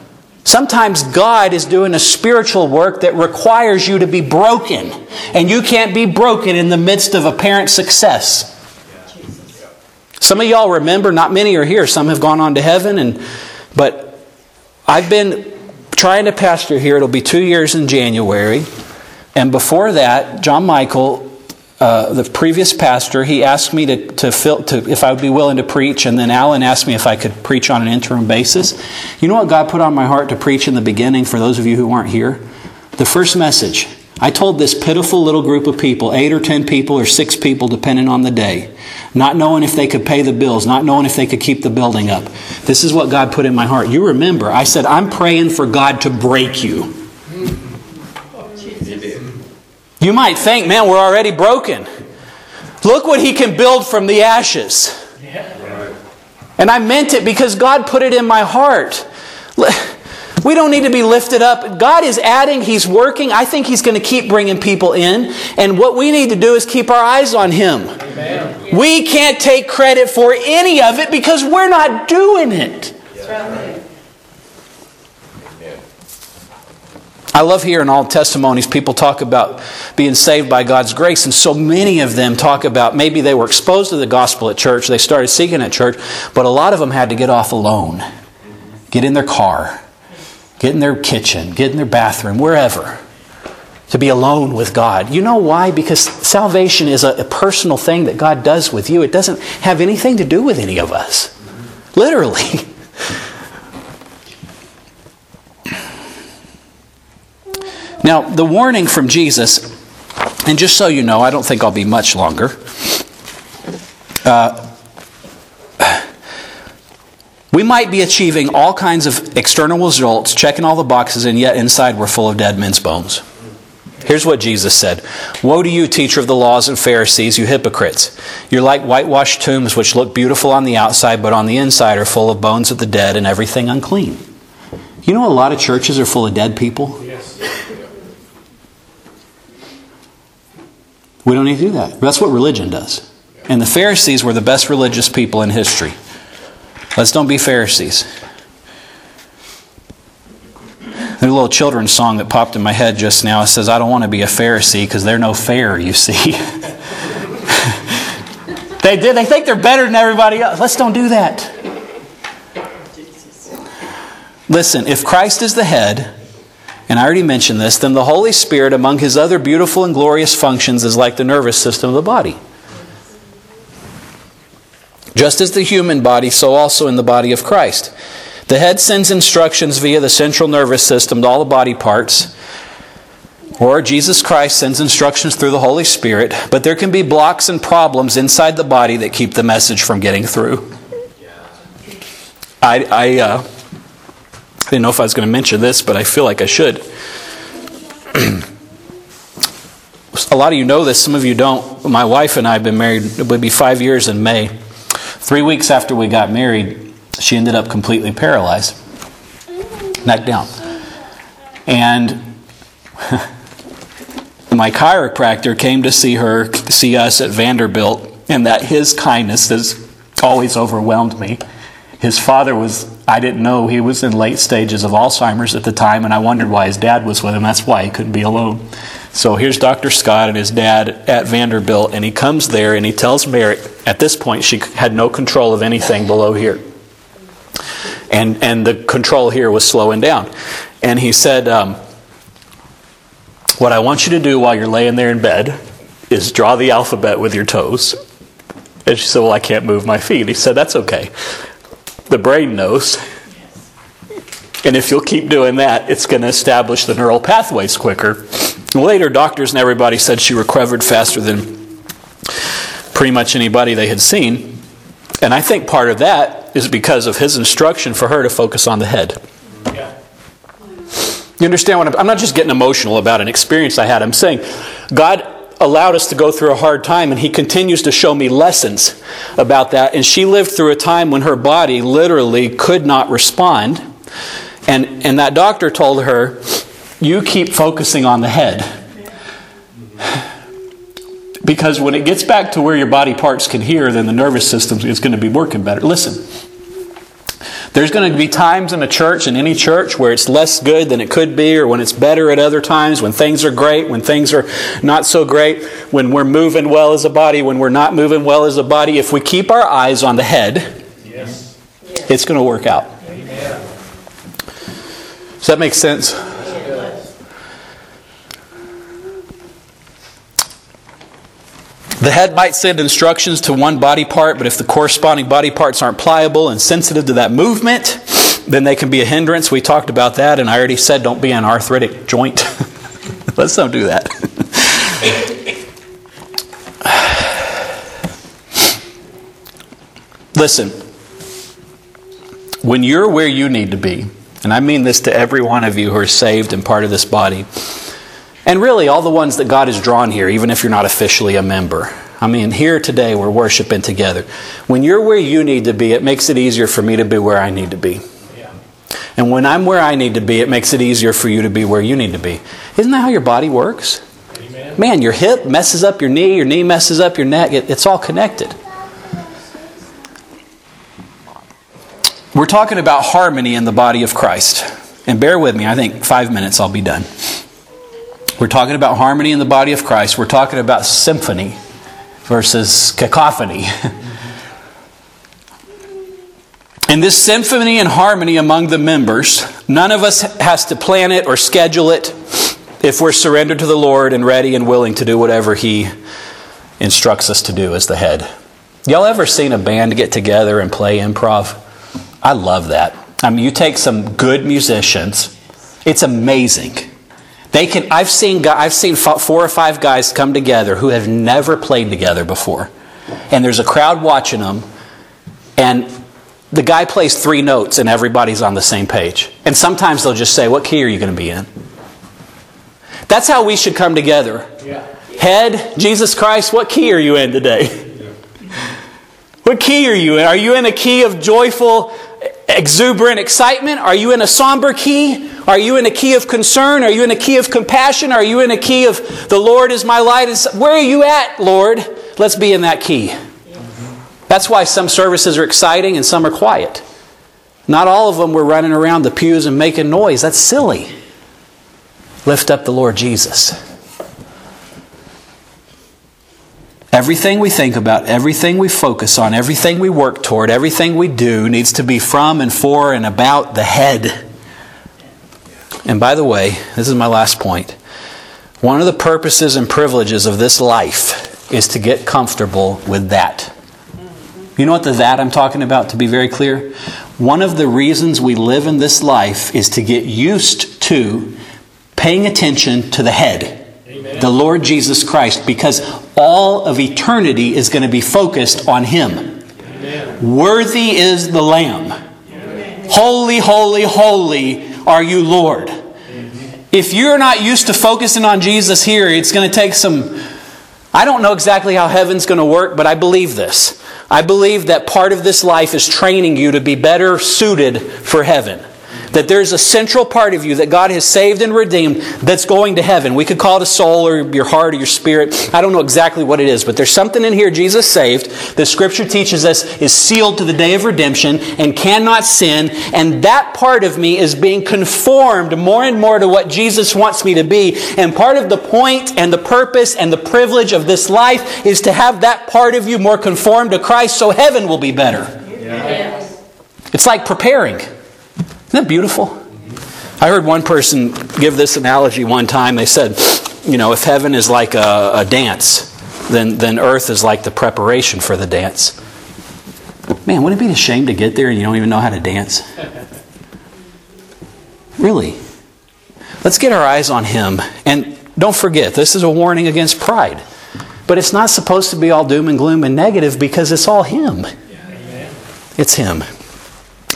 Sometimes God is doing a spiritual work that requires you to be broken. And you can't be broken in the midst of apparent success. Some of y'all remember, not many are here, some have gone on to heaven, and but I've been trying to pastor here. It'll be two years in January. And before that, John Michael, uh, the previous pastor, he asked me to, to, fill, to if I would be willing to preach, and then Alan asked me if I could preach on an interim basis. You know what God put on my heart to preach in the beginning for those of you who weren't here? The first message. I told this pitiful little group of people, eight or ten people or six people, depending on the day, not knowing if they could pay the bills, not knowing if they could keep the building up. This is what God put in my heart. You remember, I said, I'm praying for God to break you. You might think, man, we're already broken. Look what He can build from the ashes. And I meant it because God put it in my heart. We don't need to be lifted up. God is adding, He's working. I think He's going to keep bringing people in. And what we need to do is keep our eyes on Him. Amen. We can't take credit for any of it because we're not doing it. Right. I love hearing all testimonies. People talk about being saved by God's grace, and so many of them talk about maybe they were exposed to the gospel at church, they started seeking at church, but a lot of them had to get off alone, get in their car, get in their kitchen, get in their bathroom, wherever, to be alone with God. You know why? Because salvation is a, a personal thing that God does with you, it doesn't have anything to do with any of us. Literally. Now, the warning from Jesus, and just so you know, I don't think I'll be much longer. Uh, we might be achieving all kinds of external results, checking all the boxes, and yet inside we're full of dead men's bones. Here's what Jesus said Woe to you, teacher of the laws and Pharisees, you hypocrites! You're like whitewashed tombs which look beautiful on the outside, but on the inside are full of bones of the dead and everything unclean. You know, a lot of churches are full of dead people. Yes. We don't need to do that. That's what religion does. And the Pharisees were the best religious people in history. Let's don't be Pharisees. There's a little children's song that popped in my head just now. It says, I don't want to be a Pharisee because they're no fair, you see. They did. They think they're better than everybody else. Let's don't do that. Listen, if Christ is the head, and I already mentioned this, then the Holy Spirit, among his other beautiful and glorious functions, is like the nervous system of the body. Just as the human body, so also in the body of Christ. The head sends instructions via the central nervous system to all the body parts, or Jesus Christ sends instructions through the Holy Spirit, but there can be blocks and problems inside the body that keep the message from getting through. I, I, uh, didn't know if I was going to mention this, but I feel like I should. A lot of you know this, some of you don't. My wife and I have been married, it would be five years in May. Three weeks after we got married, she ended up completely paralyzed, neck down. And my chiropractor came to see her, see us at Vanderbilt, and that his kindness has always overwhelmed me. His father was, I didn't know, he was in late stages of Alzheimer's at the time, and I wondered why his dad was with him. That's why he couldn't be alone. So here's Dr. Scott and his dad at Vanderbilt, and he comes there and he tells Mary, at this point, she had no control of anything below here. And, and the control here was slowing down. And he said, um, What I want you to do while you're laying there in bed is draw the alphabet with your toes. And she said, Well, I can't move my feet. He said, That's okay. The brain knows. And if you'll keep doing that, it's going to establish the neural pathways quicker. Later, doctors and everybody said she recovered faster than pretty much anybody they had seen. And I think part of that is because of his instruction for her to focus on the head. Yeah. You understand what I'm, I'm not just getting emotional about an experience I had. I'm saying God allowed us to go through a hard time, and He continues to show me lessons about that. And she lived through a time when her body literally could not respond. And, and that doctor told her, You keep focusing on the head. Because when it gets back to where your body parts can hear, then the nervous system is going to be working better. Listen, there's going to be times in a church, in any church, where it's less good than it could be, or when it's better at other times, when things are great, when things are not so great, when we're moving well as a body, when we're not moving well as a body. If we keep our eyes on the head, Yes. it's going to work out. Does that make sense? The head might send instructions to one body part, but if the corresponding body parts aren't pliable and sensitive to that movement, then they can be a hindrance. We talked about that, and I already said don't be an arthritic joint. Let's don't do that. Listen, when you're where you need to be, and I mean this to every one of you who are saved and part of this body, and really all the ones that God has drawn here, even if you're not officially a member. I mean, here today we're worshiping together. When you're where you need to be, it makes it easier for me to be where I need to be. Yeah. And when I'm where I need to be, it makes it easier for you to be where you need to be. Isn't that how your body works? Amen. Man, your hip messes up your knee, your knee messes up your neck. It, it's all connected. We're talking about harmony in the body of Christ. And bear with me, I think five minutes I'll be done. We're talking about harmony in the body of Christ. We're talking about symphony versus cacophony. In this symphony and harmony among the members, none of us has to plan it or schedule it if we're surrendered to the Lord and ready and willing to do whatever He instructs us to do as the head. Y'all ever seen a band get together and play improv? I love that. I mean, you take some good musicians, it's amazing. They can. I've seen. I've seen four or five guys come together who have never played together before, and there's a crowd watching them, and the guy plays three notes, and everybody's on the same page. And sometimes they'll just say, "What key are you going to be in?" That's how we should come together. Yeah. Head, Jesus Christ, what key are you in today? Yeah. What key are you in? Are you in a key of joyful, exuberant excitement? Are you in a somber key? Are you in a key of concern? Are you in a key of compassion? Are you in a key of the Lord is my light? Where are you at, Lord? Let's be in that key. That's why some services are exciting and some are quiet. Not all of them were running around the pews and making noise. That's silly. Lift up the Lord Jesus. Everything we think about, everything we focus on, everything we work toward, everything we do needs to be from and for and about the head. And by the way, this is my last point. One of the purposes and privileges of this life is to get comfortable with that. You know what the that I'm talking about, to be very clear? One of the reasons we live in this life is to get used to paying attention to the head, Amen. the Lord Jesus Christ, because all of eternity is going to be focused on Him. Amen. Worthy is the Lamb. Holy, holy, holy are you, Lord. If you're not used to focusing on Jesus here, it's going to take some. I don't know exactly how heaven's going to work, but I believe this. I believe that part of this life is training you to be better suited for heaven. That there's a central part of you that God has saved and redeemed that's going to heaven. We could call it a soul or your heart or your spirit. I don't know exactly what it is, but there's something in here Jesus saved that Scripture teaches us is sealed to the day of redemption and cannot sin. And that part of me is being conformed more and more to what Jesus wants me to be. And part of the point and the purpose and the privilege of this life is to have that part of you more conformed to Christ so heaven will be better. It's like preparing. Isn't that beautiful? I heard one person give this analogy one time. They said, you know, if heaven is like a, a dance, then, then earth is like the preparation for the dance. Man, wouldn't it be a shame to get there and you don't even know how to dance? Really? Let's get our eyes on Him. And don't forget, this is a warning against pride. But it's not supposed to be all doom and gloom and negative because it's all Him. It's Him.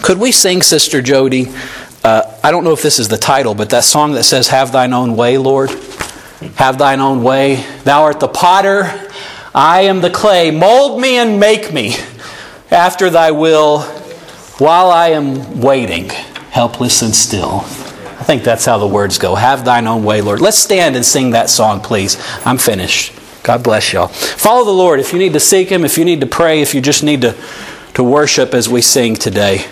Could we sing, Sister Jody? Uh, I don't know if this is the title, but that song that says, Have thine own way, Lord. Have thine own way. Thou art the potter, I am the clay. Mold me and make me after thy will while I am waiting, helpless and still. I think that's how the words go. Have thine own way, Lord. Let's stand and sing that song, please. I'm finished. God bless y'all. Follow the Lord if you need to seek Him, if you need to pray, if you just need to, to worship as we sing today.